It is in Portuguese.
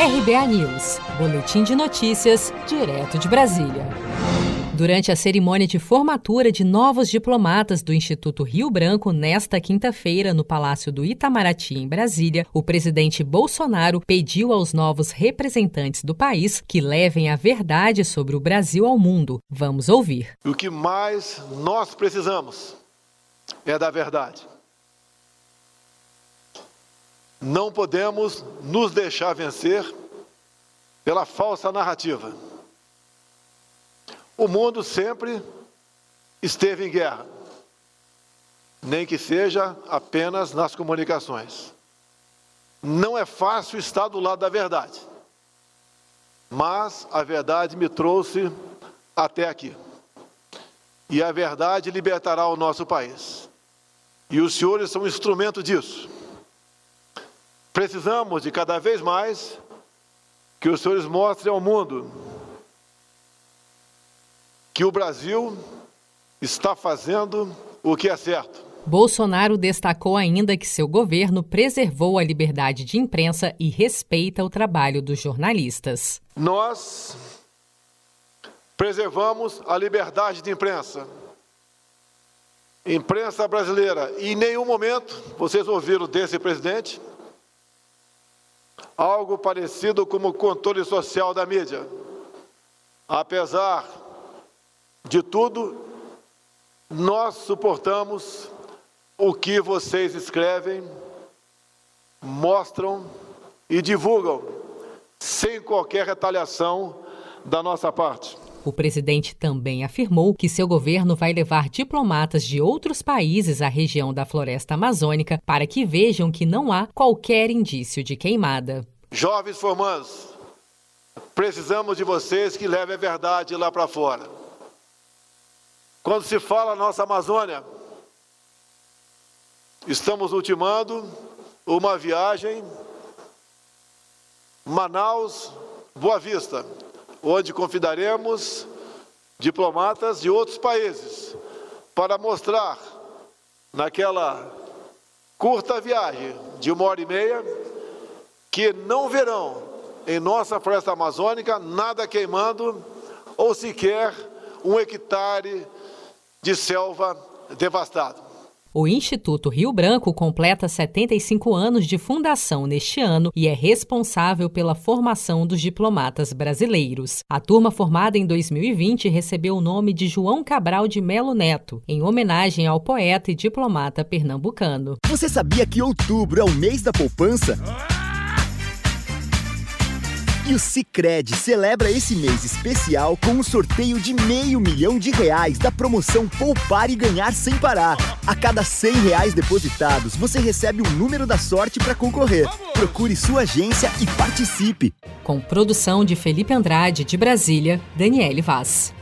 RBA News, Boletim de Notícias, direto de Brasília. Durante a cerimônia de formatura de novos diplomatas do Instituto Rio Branco nesta quinta-feira no Palácio do Itamaraty, em Brasília, o presidente Bolsonaro pediu aos novos representantes do país que levem a verdade sobre o Brasil ao mundo. Vamos ouvir. O que mais nós precisamos é da verdade. Não podemos nos deixar vencer pela falsa narrativa. O mundo sempre esteve em guerra, nem que seja apenas nas comunicações. Não é fácil estar do lado da verdade, mas a verdade me trouxe até aqui. E a verdade libertará o nosso país. E os senhores são um instrumento disso. Precisamos de cada vez mais que os senhores mostrem ao mundo que o Brasil está fazendo o que é certo. Bolsonaro destacou ainda que seu governo preservou a liberdade de imprensa e respeita o trabalho dos jornalistas. Nós preservamos a liberdade de imprensa. Imprensa brasileira, e em nenhum momento vocês ouviram desse presidente algo parecido como o controle social da mídia. Apesar de tudo, nós suportamos o que vocês escrevem, mostram e divulgam, sem qualquer retaliação da nossa parte. O presidente também afirmou que seu governo vai levar diplomatas de outros países à região da floresta amazônica para que vejam que não há qualquer indício de queimada. Jovens formandos, precisamos de vocês que levem a verdade lá para fora. Quando se fala nossa Amazônia, estamos ultimando uma viagem Manaus, Boa Vista, onde convidaremos diplomatas de outros países para mostrar naquela curta viagem de uma hora e meia que não verão em nossa floresta amazônica nada queimando ou sequer um hectare de selva devastado. O Instituto Rio Branco completa 75 anos de fundação neste ano e é responsável pela formação dos diplomatas brasileiros. A turma formada em 2020 recebeu o nome de João Cabral de Melo Neto, em homenagem ao poeta e diplomata pernambucano. Você sabia que outubro é o mês da poupança? E o Cicred celebra esse mês especial com um sorteio de meio milhão de reais da promoção Poupar e Ganhar Sem Parar. A cada 100 reais depositados, você recebe um número da sorte para concorrer. Procure sua agência e participe. Com produção de Felipe Andrade, de Brasília, Daniele Vaz.